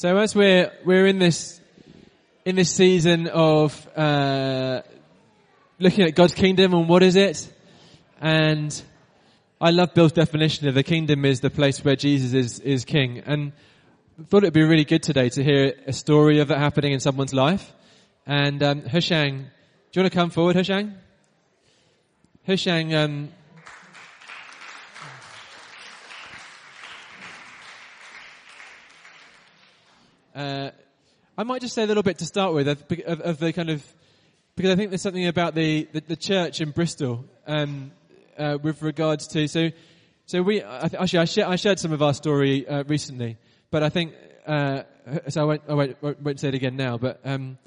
So as we're we're in this in this season of uh, looking at God's kingdom and what is it, and I love Bill's definition of the kingdom is the place where Jesus is is king, and I thought it'd be really good today to hear a story of that happening in someone's life. And um, Hushang, do you want to come forward, Hushang? Hushang. Um, Uh, I might just say a little bit to start with of, of, of, the kind of because I think there's something about the the, the church in Bristol um, uh, with regards to so so we actually I, share, I shared some of our story uh, recently, but I think uh, so I won't, I won't, won't say it again now, but um,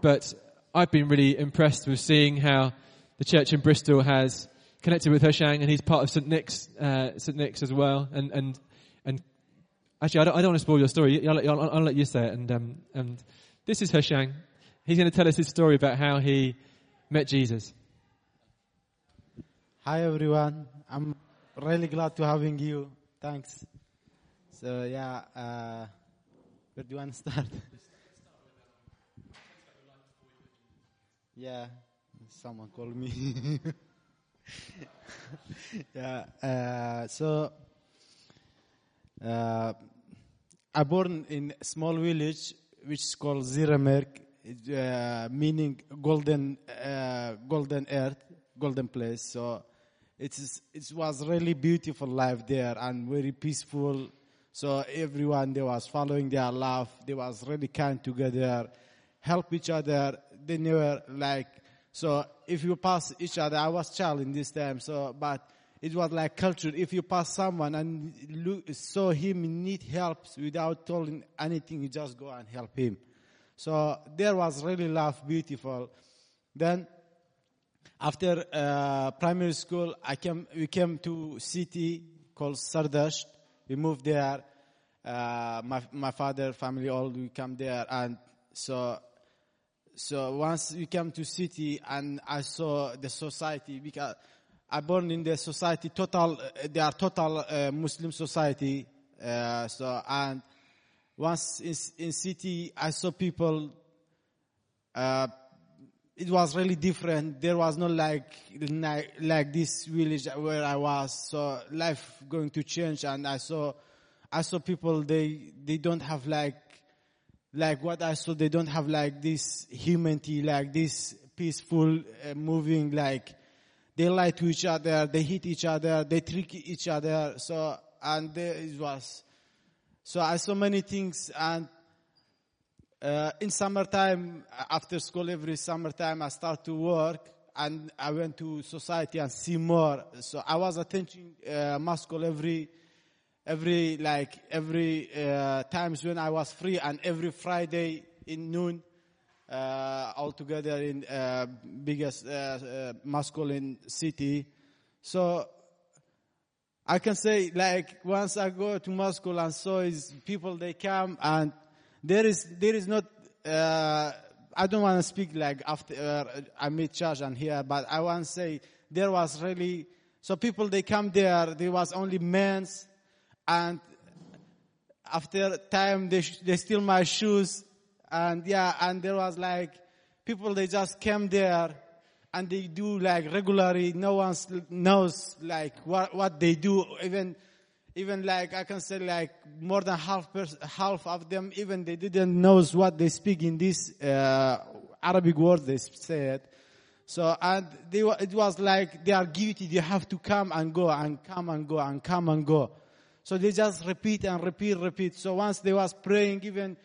but I've been really impressed with seeing how the church in Bristol has connected with Hushang, and he's part of St Nick's uh, St Nick's as well, and and and Actually, I don't, I don't want to spoil your story. I'll, I'll, I'll let you say it. And, um, and this is Hushang. He's going to tell us his story about how he met Jesus. Hi, everyone. I'm really glad to having you. Thanks. So, yeah, uh, where do you want to start? yeah, someone called me. yeah, uh, so uh, I born in a small village which is called Ziramerk, uh, meaning golden, uh, golden earth, golden place. So it is, it was really beautiful life there and very peaceful. So everyone they was following their love. They was really kind together, help each other. They never like so. If you pass each other, I was child in this time. So, but it was like culture. If you pass someone and look, saw him need help without telling anything, you just go and help him. So there was really love, beautiful. Then after uh, primary school, I came, we came to city called Sardasht. We moved there. Uh, my, my father, family, all we come there. And so, so once we came to city and I saw the society because I born in the society total, uh, they are total uh, Muslim society. Uh, so, and once in, in city, I saw people, uh, it was really different. There was not like, like this village where I was. So life going to change and I saw, I saw people, they, they don't have like, like what I saw, they don't have like this humanity, like this peaceful, uh, moving, like, they lie to each other, they hit each other, they trick each other. So, and there it was. So I saw many things and uh, in summertime, after school every summertime, I start to work and I went to society and see more. So I was attending uh, mosque every, every, like, every uh, times when I was free and every Friday in noon uh, all together in uh, biggest uh, uh, masculine city. So I can say like once I go to mosque and saw is people they come and there is there is not uh, I don't want to speak like after uh, I meet church and here, but I want to say there was really so people they come there there was only men's and after time they they steal my shoes and yeah, and there was like people they just came there and they do like regularly. No one knows like what what they do. Even even like I can say like more than half pers- half of them even they didn't knows what they speak in this uh, Arabic words they said. So and they it was like they are guilty. They have to come and go and come and go and come and go. So they just repeat and repeat, repeat. So once they was praying, even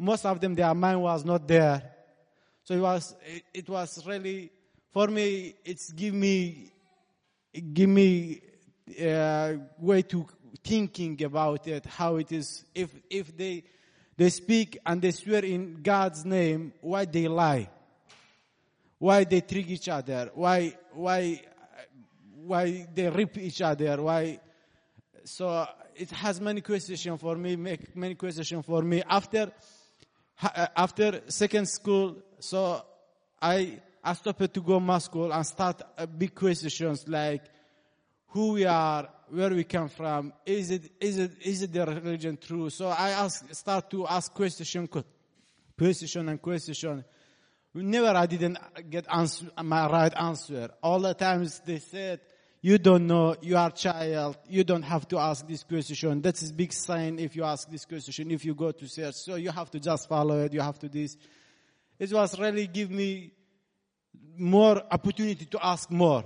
most of them, their mind was not there. So it was, it, it was really, for me, it's give me, give me a uh, way to thinking about it, how it is. If, if they, they speak and they swear in God's name, why they lie? Why they trick each other? Why, why, why they rip each other? Why? So it has many questions for me, make many questions for me. After Uh, after second school, so I, I stopped to go my school and start uh, big questions like who we are, where we come from. Is it, is it, is it the religion true? So I ask, start to ask question, question and question. Never I didn't get answer, my right answer. All the times they said, you don't know, you are child, you don't have to ask this question. That is a big sign if you ask this question, if you go to search. So you have to just follow it, you have to this. It was really give me more opportunity to ask more.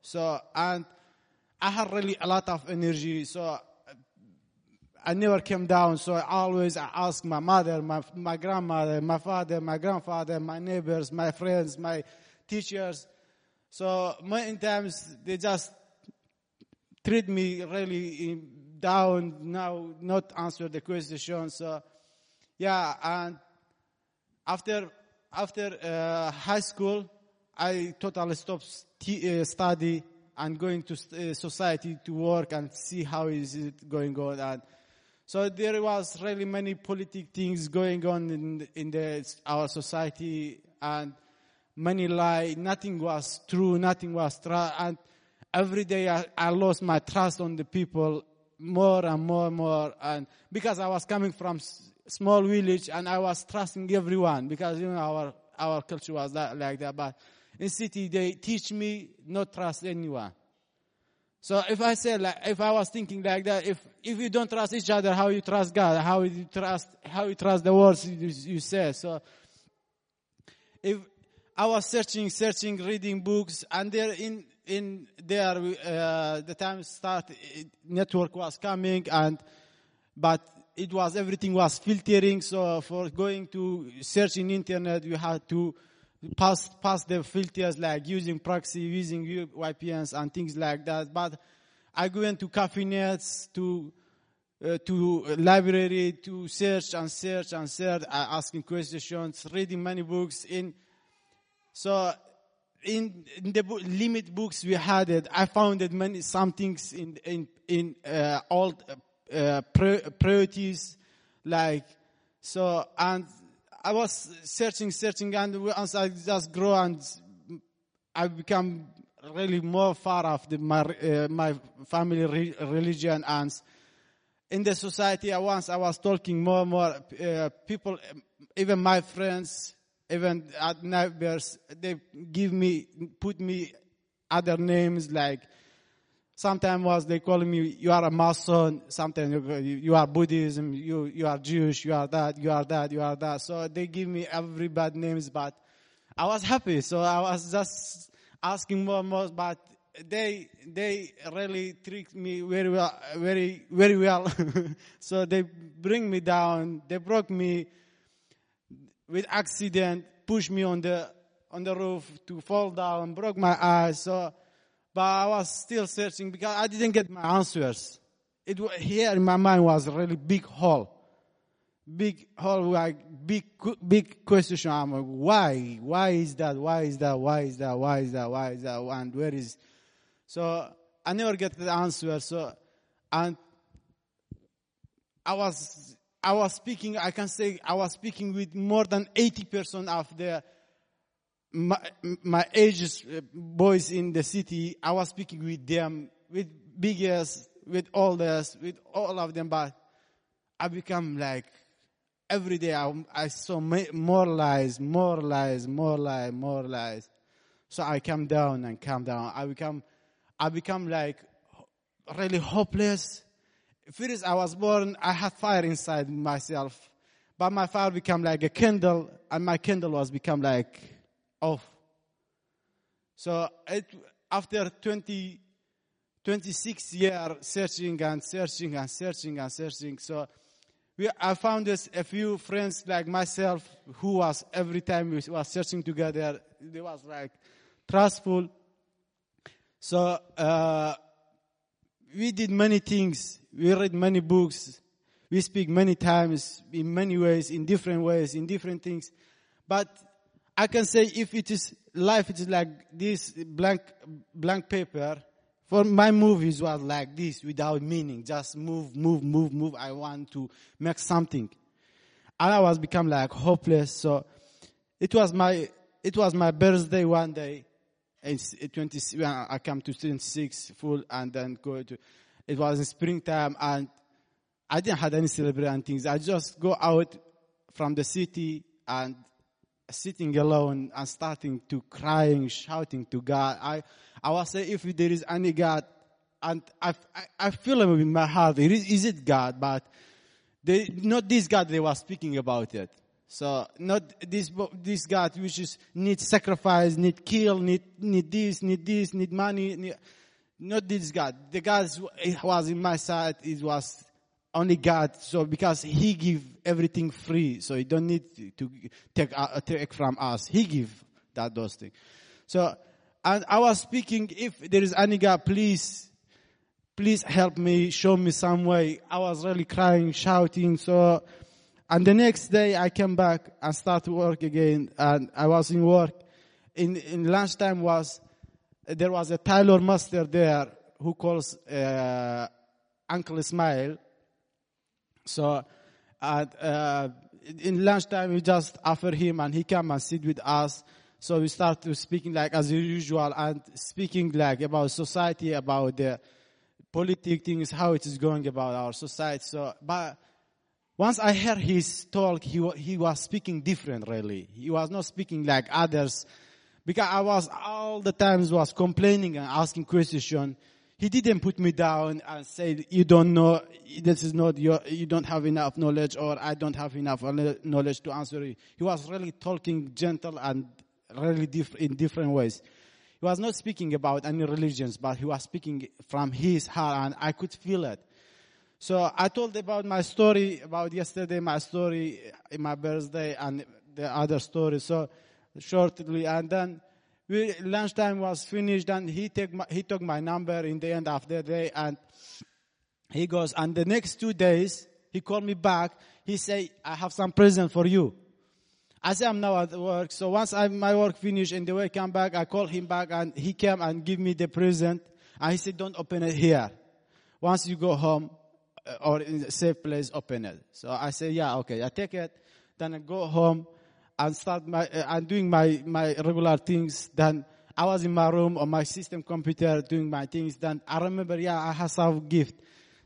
So, and I had really a lot of energy, so I never came down. So I always I ask my mother, my, my grandmother, my father, my grandfather, my neighbors, my friends, my teachers. So many times they just treat me really down, now not answer the question. So yeah, and after after uh, high school, I totally stopped uh, study and going to uh, society to work and see how is it going on. And so there was really many politic things going on in, in the, our society and many lie. Nothing was true. Nothing was true. And every day I, I lost my trust on the people more and more and more. And because I was coming from small village and I was trusting everyone because, you know, our, our culture was that, like that. But in city, they teach me not trust anyone. So if I say like, if I was thinking like that, if, if you don't trust each other, how you trust God? How you trust, how you trust the words you, you say? So if I was searching, searching, reading books, and there in, in there, uh, the time start, network was coming and, but it was, everything was filtering. So for going to search in internet, you had to, pass pass the filters like using proxy, using VPNs and things like that. But I go into cafe to uh, to library to search and search and search, uh, asking questions, reading many books. In so in, in the book, limit books we had it, I found that many some things in in in uh, old uh, priorities like so and I was searching, searching, and once I just grow and I become really more far off the, my uh, my family re- religion and in the society. Once I was talking more and more uh, people, even my friends, even at neighbors, they give me put me other names like Sometimes was they calling me, you are a Mason. Sometimes you, you are Buddhism. You, you are Jewish. You are that. You are that. You are that. So they give me every bad names, but I was happy. So I was just asking more and more, but they, they really treat me very well, very, very well. so they bring me down. They broke me with accident, pushed me on the, on the roof to fall down, broke my eyes. So but I was still searching because I didn't get my answers. It here in my mind was really big hole, big hole like big big question. I'm like, why? Why is that? Why is that? Why is that? Why is that? Why is that? And where is? So I never get the answer. So and I was I was speaking. I can say I was speaking with more than eighty percent of the my, my age uh, boys in the city, I was speaking with them, with biggest, with oldest, with all of them, but I become like, every day I, I saw more lies, more lies, more lies, more lies. So I come down and come down. I become, I become like really hopeless. First I was born, I had fire inside myself, but my fire became like a candle, and my candle was become like off. So it, after 20, 26 years searching and searching and searching and searching, so we, I found this, a few friends like myself who was every time we was searching together, they was like trustful. So uh, we did many things. We read many books. We speak many times in many ways, in different ways, in different things. But I can say if it is life, it is like this blank, blank paper. For my movies was like this without meaning. Just move, move, move, move. I want to make something. And I was become like hopeless. So it was my, it was my birthday one day. And 20, I come to 26 full and then go to, It was in springtime and I didn't have any celebrating things. I just go out from the city and sitting alone and starting to crying, shouting to God. I, I was saying if there is any God, and I, I, I feel it in my heart, it is, is it God? But they, not this God they were speaking about it. So not this this God which is need sacrifice, need kill, need need this, need this, need money. Need, not this God. The God was in my side. It was only God. So because He give everything free, so He don't need to take uh, take from us. He give that those things. So and I was speaking. If there is any God, please, please help me, show me some way. I was really crying, shouting. So and the next day I came back and start work again and I was in work. In, in lunchtime was, there was a tiler master there who calls, uh, Uncle Ismail. So, uh, in lunchtime we just offer him and he come and sit with us. So we start to speaking like as usual and speaking like about society, about the political things, how it is going about our society. So, but once I heard his talk, he, he was speaking different really. He was not speaking like others. Because I was all the times was complaining and asking questions. He didn't put me down and say, you don't know, this is not your, you don't have enough knowledge or I don't have enough knowledge to answer you. He was really talking gentle and really diff- in different ways. He was not speaking about any religions, but he was speaking from his heart and I could feel it. So I told about my story about yesterday, my story my birthday and the other story. So shortly, and then we, lunchtime was finished and he take my, he took my number in the end of the day and he goes, and the next two days, he called me back. He say, I have some present for you. I say, I'm now at work. So once I, my work finished and the way I come back, I call him back and he came and give me the present. And he said, don't open it here. Once you go home, uh, or in a safe place, open it. So I say, yeah, okay, I take it. Then I go home and start my, uh, I'm doing my, my regular things. Then I was in my room on my system computer doing my things. Then I remember, yeah, I have some gift.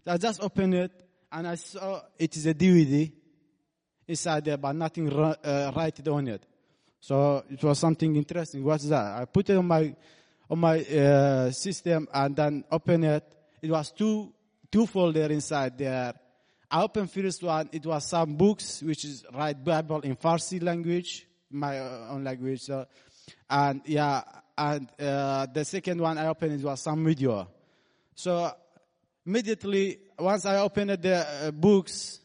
So I just opened it and I saw it is a DVD inside there, but nothing uh, written on it. So it was something interesting. What's that? I put it on my, on my uh, system and then open it. It was two two folder inside there. I opened first one. It was some books, which is write Bible in Farsi language, my own language. So, and yeah, and uh, the second one I opened it was some video. So immediately once I opened the uh, books,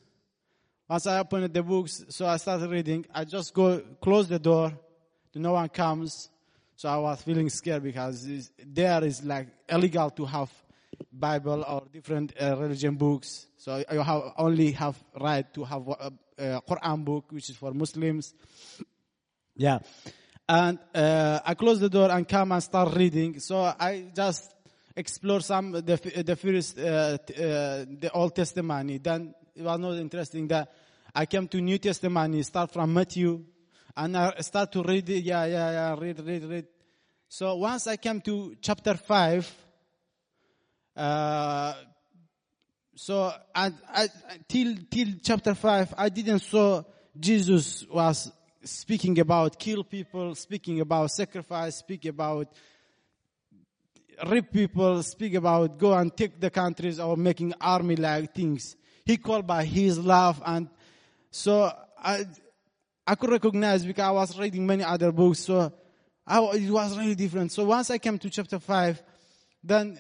once I opened the books, so I started reading. I just go close the door, no one comes. So I was feeling scared because there is like illegal to have Bible or different uh, religion books. So you have only have right to have a, a Quran book, which is for Muslims. Yeah. And uh, I close the door and come and start reading. So I just explore some the the first uh, uh, the Old Testament. Then it was not interesting that I came to New Testament. Start from Matthew, and I start to read. It. Yeah, yeah, yeah. Read, read, read. So once I came to chapter five, uh, so I, I, till till chapter five, I didn't saw Jesus was speaking about kill people, speaking about sacrifice, speak about rape people, speak about go and take the countries or making army like things. He called by his love and so I I could recognize because I was reading many other books. So I, it was really different. So once I came to chapter five, then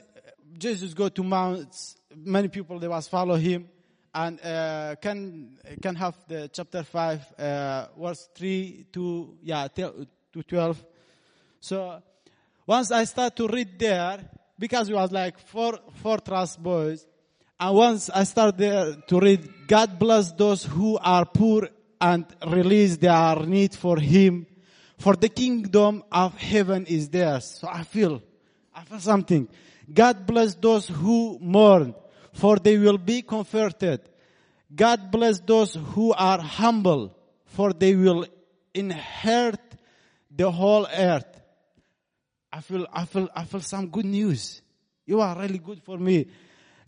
Jesus go to mounts. Many people they was follow him, and uh, can can have the chapter five, uh, verse three to yeah to twelve. So once I start to read there, because it was like four four trust boys, and once I start there to read, God bless those who are poor and release their need for Him, for the kingdom of heaven is theirs. So I feel, I feel something. God bless those who mourn, for they will be comforted. God bless those who are humble, for they will inherit the whole earth. I feel, I feel, I feel some good news. You are really good for me.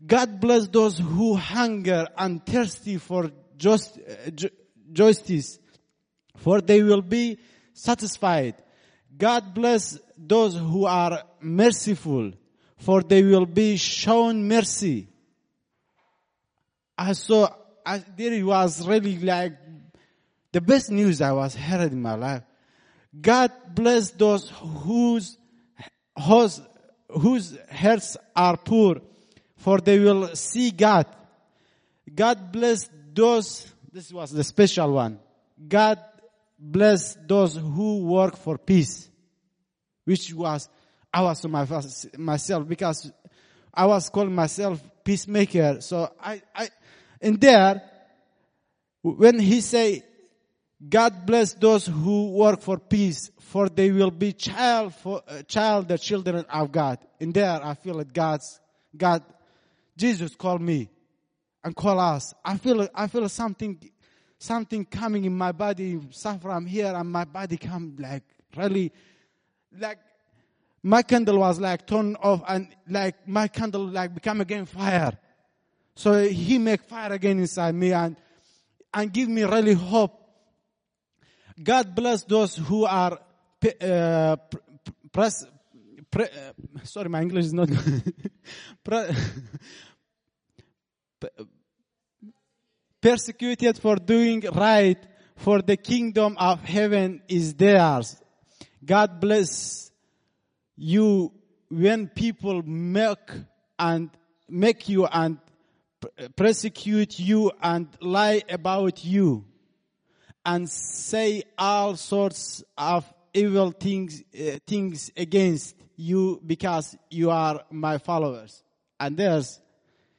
God bless those who hunger and thirsty for just, uh, ju- justice, for they will be satisfied. God bless those who are merciful, for they will be shown mercy. I saw, I, there was really like the best news I was heard in my life. God bless those whose, whose, whose hearts are poor, for they will see God. God bless those, this was the special one. God bless those who work for peace, which was, I was my, myself because I was calling myself peacemaker. So I, I, in there, when he say, God bless those who work for peace, for they will be child for uh, child the children of God. In there, I feel that God's God, Jesus called me and call us. I feel I feel something something coming in my body. Suffer, I'm here, and my body come like really like my candle was like turned off, and like my candle like become again fire. So He make fire again inside me and and give me really hope God bless those who are uh, press, pre, uh, sorry, my English is not pre, persecuted for doing right, for the kingdom of heaven is theirs. God bless you when people make and make you and persecute you and lie about you and say all sorts of evil things, uh, things against you because you are my followers. And there's,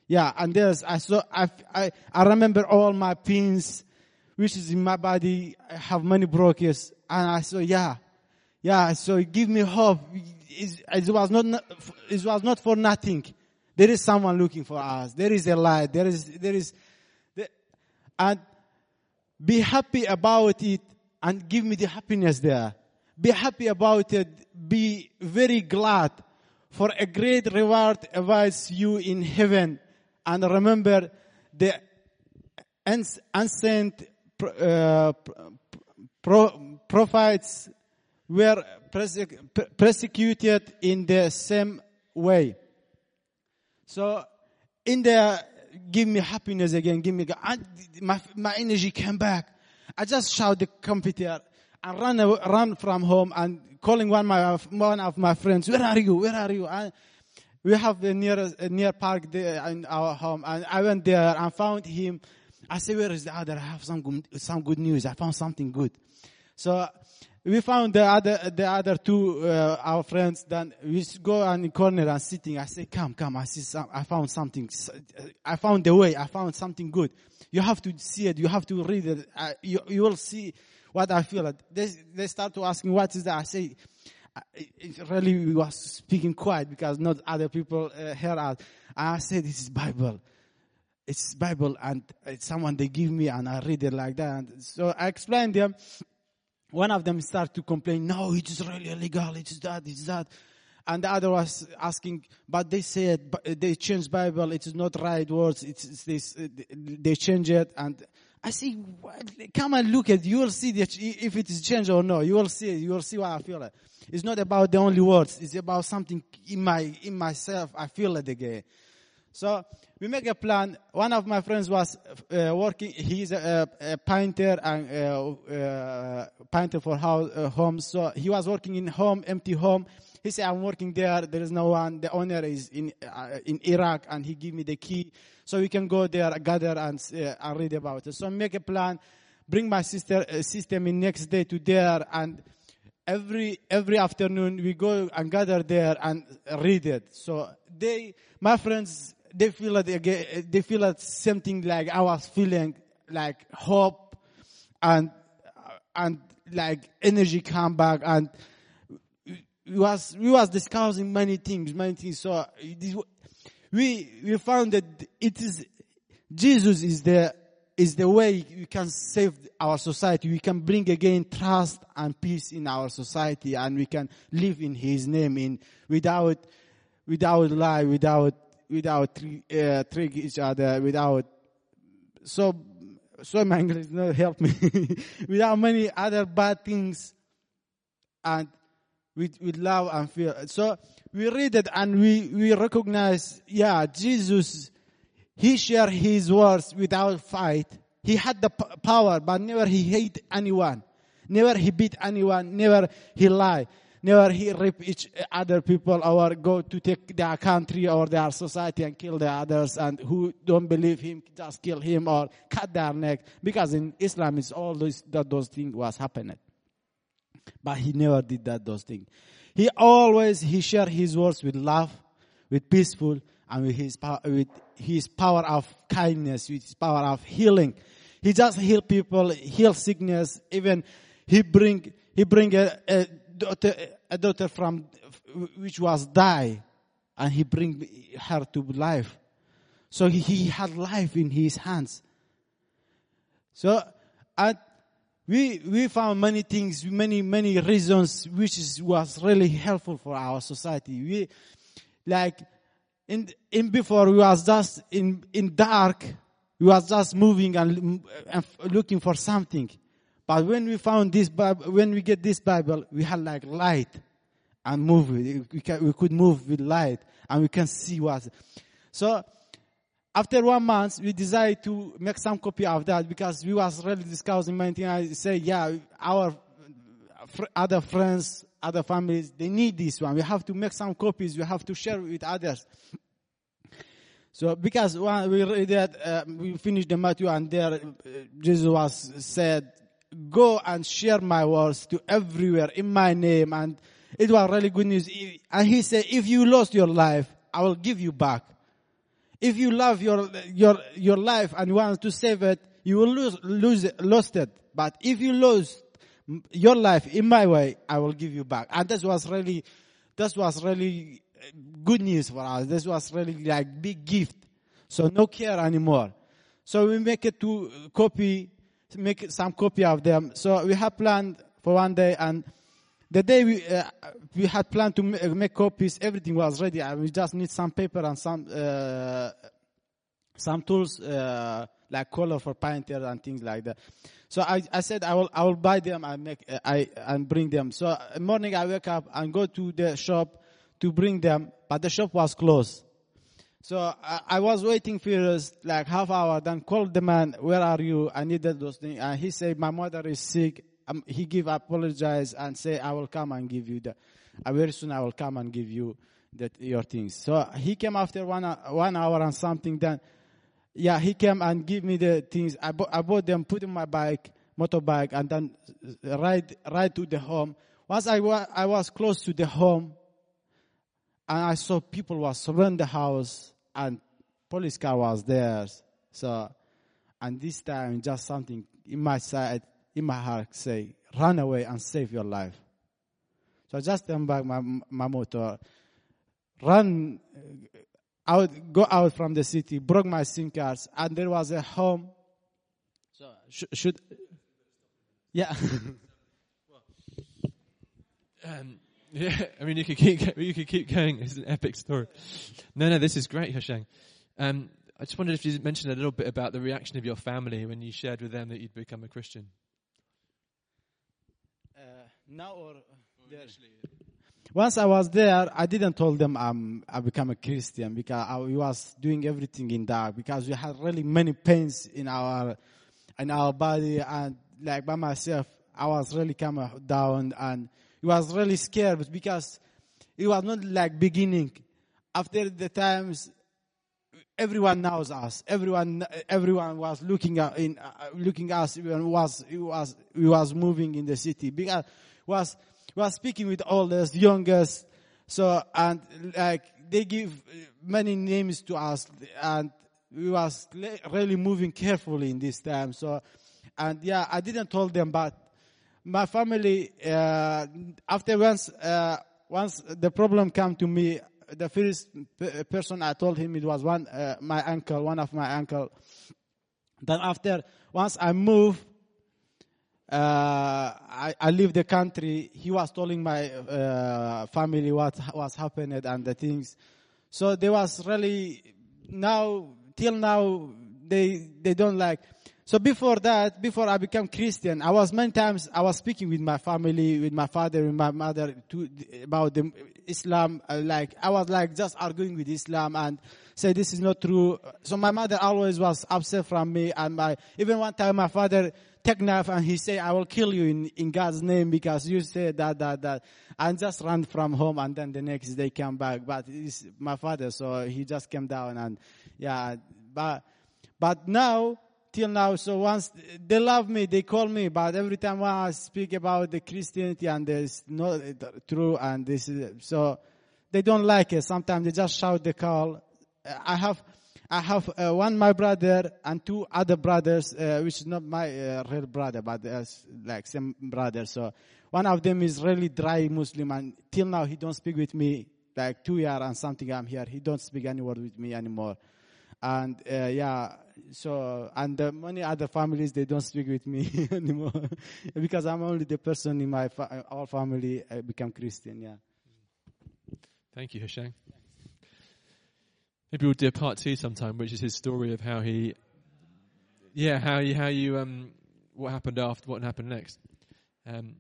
yeah, and there's, I saw, I, I, I remember all my pins, which is in my body. I have many brokers. And I saw, yeah, yeah, so give me hope. It, it was not, it was not for nothing. There is someone looking for us. There is a light. There is, there is, and be happy about it and give me the happiness there. Be happy about it. Be very glad for a great reward awaits you in heaven. And remember the unsent uh, prophets were persecuted in the same way. So in the give me happiness again, give me, my, my energy came back. I just shout the computer and run, run from home and calling one, my, one of my friends, where are you? Where are you? And we have a near, near park there in our home and I went there and found him. I said, where is the other? I have some good, some good news. I found something good. So we found the other, the other two, uh, our friends, then we go on the corner and sitting. I say, come, come, I see some, I found something. I found the way. I found something good. You have to see it. You have to read it. Uh, you, you will see what I feel. They, they start to ask me, what is that? I say, it really was speaking quiet because not other people uh, hear us. I say, this is Bible. It's Bible and it's someone they give me and I read it like that. And so I explained them one of them started to complain, no, it is really illegal, it is that, it is that. And the other was asking, but they said, uh, they changed Bible, it is not right words, it's, this, uh, they change it. And I say, come and look at you will see that if it is changed or no, you will see, you will see what I feel like. It's not about the only words, it's about something in my, in myself, I feel it again. So we make a plan. One of my friends was uh, working. He's a, a painter and uh, uh, painter for house, uh, homes. So he was working in home, empty home. He said, "I'm working there. There is no one. The owner is in uh, in Iraq, and he give me the key, so we can go there, gather and uh, and read about it." So make a plan. Bring my sister system in next day to there and every every afternoon we go and gather there and read it. So they, my friends, they feel that they, they feel that something like I was feeling like hope and and like energy come back and we was we was discussing many things, many things. So we we found that it is Jesus is the is the way we can save our society. We can bring again trust and peace in our society, and we can live in His name in without without lie, without without uh, trick each other, without so so my English not help me, without many other bad things, and with with love and fear. So we read it and we we recognize, yeah, Jesus, he shared his words without fight. He had the p- power, but never he hate anyone. Never he beat anyone. Never he lie. Never he rape each other people or go to take their country or their society and kill the others and who don't believe him just kill him or cut their neck because in Islam it's all those that those things was happening. But he never did that those things. He always he shared his words with love, with peaceful, and with his power, with his power of kindness, with his power of healing. He just heal people, heal sickness. Even he bring he bring a, a daughter a daughter from which was die, and he bring her to life. So he, had life in his hands. So and we we found many things, many many reasons, which is, was really helpful for our society. We like in in before we was just in in dark, we was just moving and, and looking for something. But when we found this Bible, when we get this Bible, we had like light and move. We, can, we could move with light and we can see what. So after one month, we decided to make some copy of that because we was really discussing many things. I say, yeah, our fr- other friends, other families, they need this one. We have to make some copies. We have to share with others. So because when we read that, uh, we finished the Matthew and there uh, Jesus was said, go and share my words to everywhere in my name. And it was really good news. And he said, if you lost your life, I will give you back. If you love your, your, your life and want to save it, you will lose, lose it, lost it. But if you lose your life in my way, I will give you back. And this was really, this was really good news for us. This was really like big gift. So no care anymore. So we make it to copy make some copy of them. So we have planned for one day, and the day we uh, we had planned to make, make copies, everything was ready. And we just need some paper and some uh, some tools uh, like color for painter and things like that. So I, I said I will I will buy them and make uh, I and bring them. So morning I wake up and go to the shop to bring them, but the shop was closed. So I, I, was waiting for like half hour. Then called the man, "Where are you? I needed those things." And he said, "My mother is sick." Um, he give apologize and say, "I will come and give you the. Uh, very soon I will come and give you that your things." So he came after one uh, one hour and something. Then, yeah, he came and give me the things. I, bought, I bought them, put in my bike, motorbike, and then ride ride to the home. Once I, wa- I was close to the home, and I saw people was surrounding the house and police car was there. So, and this time just something in my side, in my heart say, run away and save your life. So I just turned back my, my motor, run out, go out from the city, broke my SIM cards, and there was a home. So sh- should, yeah. um, yeah, I mean, you could keep you could keep going. It's an epic story. No, no, this is great, Hushang. Um, I just wondered if you mentioned a little bit about the reaction of your family when you shared with them that you'd become a Christian. Uh, now or there? Once I was there, I didn't tell them um, I become a Christian because I was doing everything in dark because we had really many pains in our in our body and like by myself, I was really come down and he was really scared because it was not like beginning. After the times, everyone knows us. Everyone, everyone was looking at, in, uh, looking us. Even was, it was, was moving in the city because was, was speaking with oldest, youngest. So, and like, they give many names to us and we was really moving carefully in this time. So, and yeah, I didn't tell them, but my family, uh, after once, uh, once the problem came to me, the first person I told him it was one, uh, my uncle, one of my uncle. Then after, once I moved, uh, I, I leave the country. He was telling my uh, family what was happened and the things. So there was really now till now they they don't like. So before that, before I became Christian, I was many times I was speaking with my family, with my father, with my mother to, about the Islam. Uh, like I was like just arguing with Islam and say this is not true. So my mother always was upset from me, and my even one time my father take knife and he say I will kill you in in God's name because you say that that that, and just run from home and then the next day come back. But it's my father, so he just came down and yeah, but but now till now. So once they love me, they call me, but every time when I speak about the Christianity and this not true and this is, so they don't like it. Sometimes they just shout the call. I have, I have uh, one my brother and two other brothers, uh, which is not my uh, real brother, but uh, like same brother. So one of them is really dry Muslim, and till now he don't speak with me. Like two years and something, I'm here. He don't speak any word with me anymore. And uh, yeah, so and the many other families they don't speak with me anymore because I'm only the person in my fa- our family I become Christian. Yeah. Thank you, Hushang. Maybe we'll do a part two sometime, which is his story of how he, yeah, how you, how you, um, what happened after, what happened next. Um,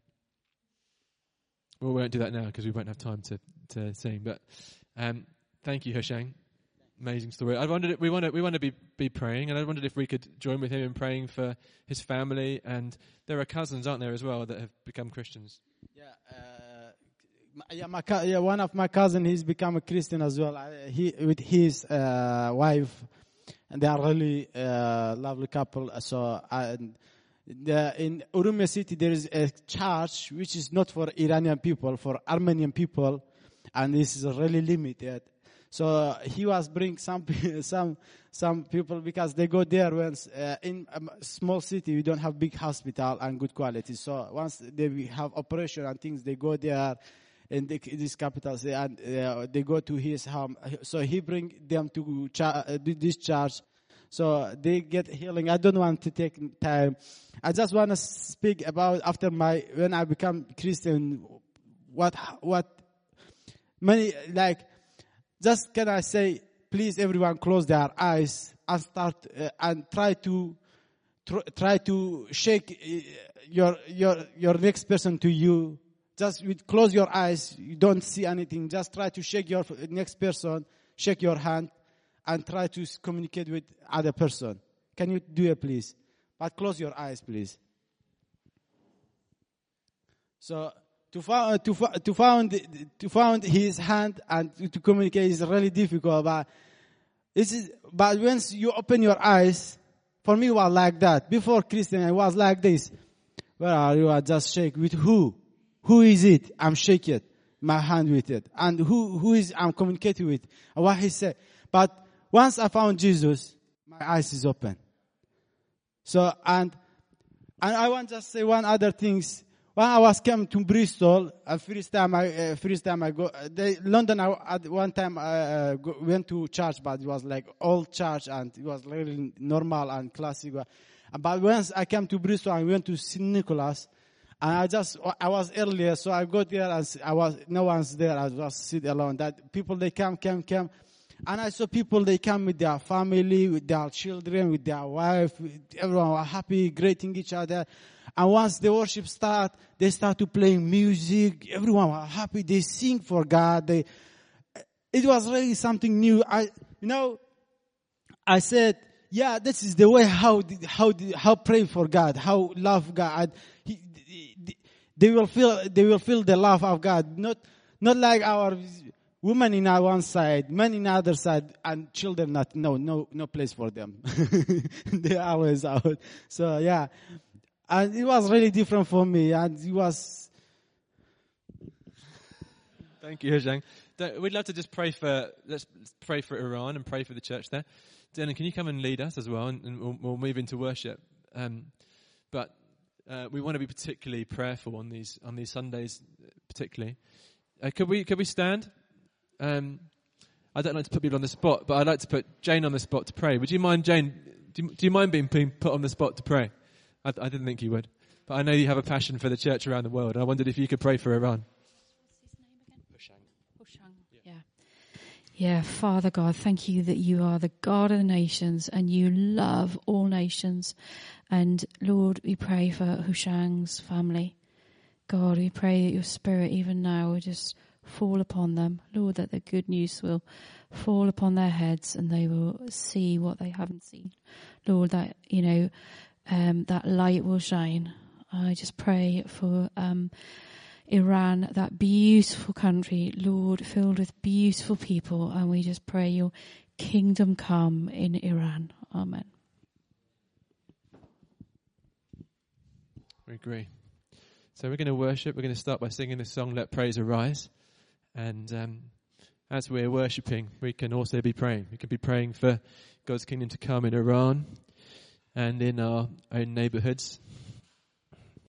well, we won't do that now because we won't have time to, to sing. But um, thank you, Hushang amazing story. I wondered we want to we want to be be praying, and I wondered if we could join with him in praying for his family. And there are cousins, aren't there, as well, that have become Christians. Yeah, uh, yeah, my yeah, one of my cousin he's become a Christian as well. He with his uh, wife, and they are really uh, lovely couple. So. The, in Urumia city, there is a church which is not for Iranian people, for Armenian people, and this is really limited. So he was bring some some some people because they go there when uh, in a small city we don't have big hospital and good quality. So once they have operation and things, they go there in the, these capitals and uh, they go to his home. So he bring them to char- uh, this. So they get healing. I don't want to take time. I just want to speak about after my when I become Christian. What what many like just can I say, please everyone close their eyes and start uh, and try to tr- try to shake uh, your your your next person to you. Just with close your eyes, you don't see anything. Just try to shake your next person, shake your hand, and try to communicate with other person. Can you do it, please? But close your eyes, please. So to find, uh, to, to find, to find his hand and to communicate is really difficult. But this is, but once you open your eyes, for me it was like that. Before Christian, I was like this. Where are you? I just shake. With who? Who is it? I'm shaking my hand with it. And who, who is I'm communicating with? What he said. But once I found Jesus, my eyes is open. So, and, and I want to just say one other things when I was coming to Bristol, uh, first time I, uh, first time I go, uh, they, London, I, at one time I uh, go, went to church, but it was like old church and it was really normal and classic. But once I came to Bristol, I went to St. Nicholas, and I just, I was earlier, so I got there and I was, no one's there, I was sit alone. That people, they come, come, come. And I saw people, they come with their family, with their children, with their wife, everyone was happy, greeting each other. And once the worship start, they start to play music. Everyone was happy. They sing for God. They, it was really something new. I, you know, I said, yeah, this is the way how, how, how pray for God, how love God. He, they will feel, they will feel the love of God. Not, not like our women in our one side, men in the other side, and children not, no, no, no place for them. they always out. So yeah. And it was really different for me, and it was. Thank you, Hushang. We'd love to just pray for let's pray for Iran and pray for the church there. Dylan, can you come and lead us as well, and, and we'll, we'll, move into worship. Um, but uh, we want to be particularly prayerful on these on these Sundays, particularly. Uh, could we could we stand? Um, I don't like to put people on the spot, but I'd like to put Jane on the spot to pray. Would you mind, Jane? Do you, do you mind being put on the spot to pray? I, I didn't think you would. But I know you have a passion for the church around the world. And I wondered if you could pray for Iran. Yeah, Father God, thank you that you are the God of the nations and you love all nations. And Lord, we pray for Hushang's family. God, we pray that your spirit even now will just fall upon them. Lord, that the good news will fall upon their heads and they will see what they haven't seen. Lord, that, you know, um, that light will shine. I just pray for, um, Iran, that beautiful country, Lord, filled with beautiful people, and we just pray your kingdom come in Iran. Amen. We agree. So we're going to worship. We're going to start by singing the song "Let Praise Arise," and um, as we're worshiping, we can also be praying. We can be praying for God's kingdom to come in Iran and in our own neighbourhoods.